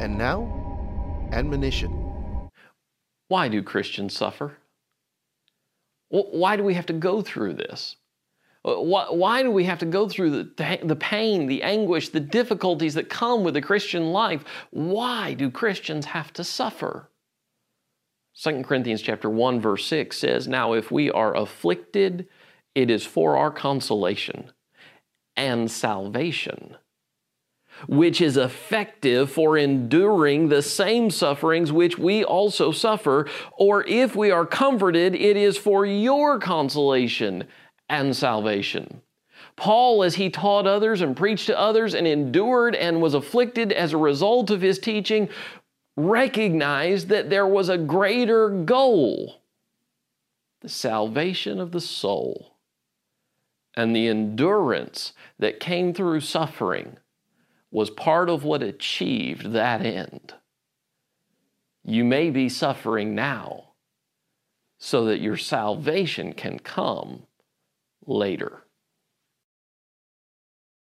And now, admonition. Why do Christians suffer? Why do we have to go through this? Why do we have to go through the, the pain, the anguish, the difficulties that come with the Christian life? Why do Christians have to suffer? 2 Corinthians chapter 1 verse 6 says, "Now if we are afflicted, it is for our consolation and salvation, which is effective for enduring the same sufferings which we also suffer, or if we are comforted, it is for your consolation and salvation. Paul, as he taught others and preached to others and endured and was afflicted as a result of his teaching, recognized that there was a greater goal the salvation of the soul. And the endurance that came through suffering was part of what achieved that end. You may be suffering now so that your salvation can come later.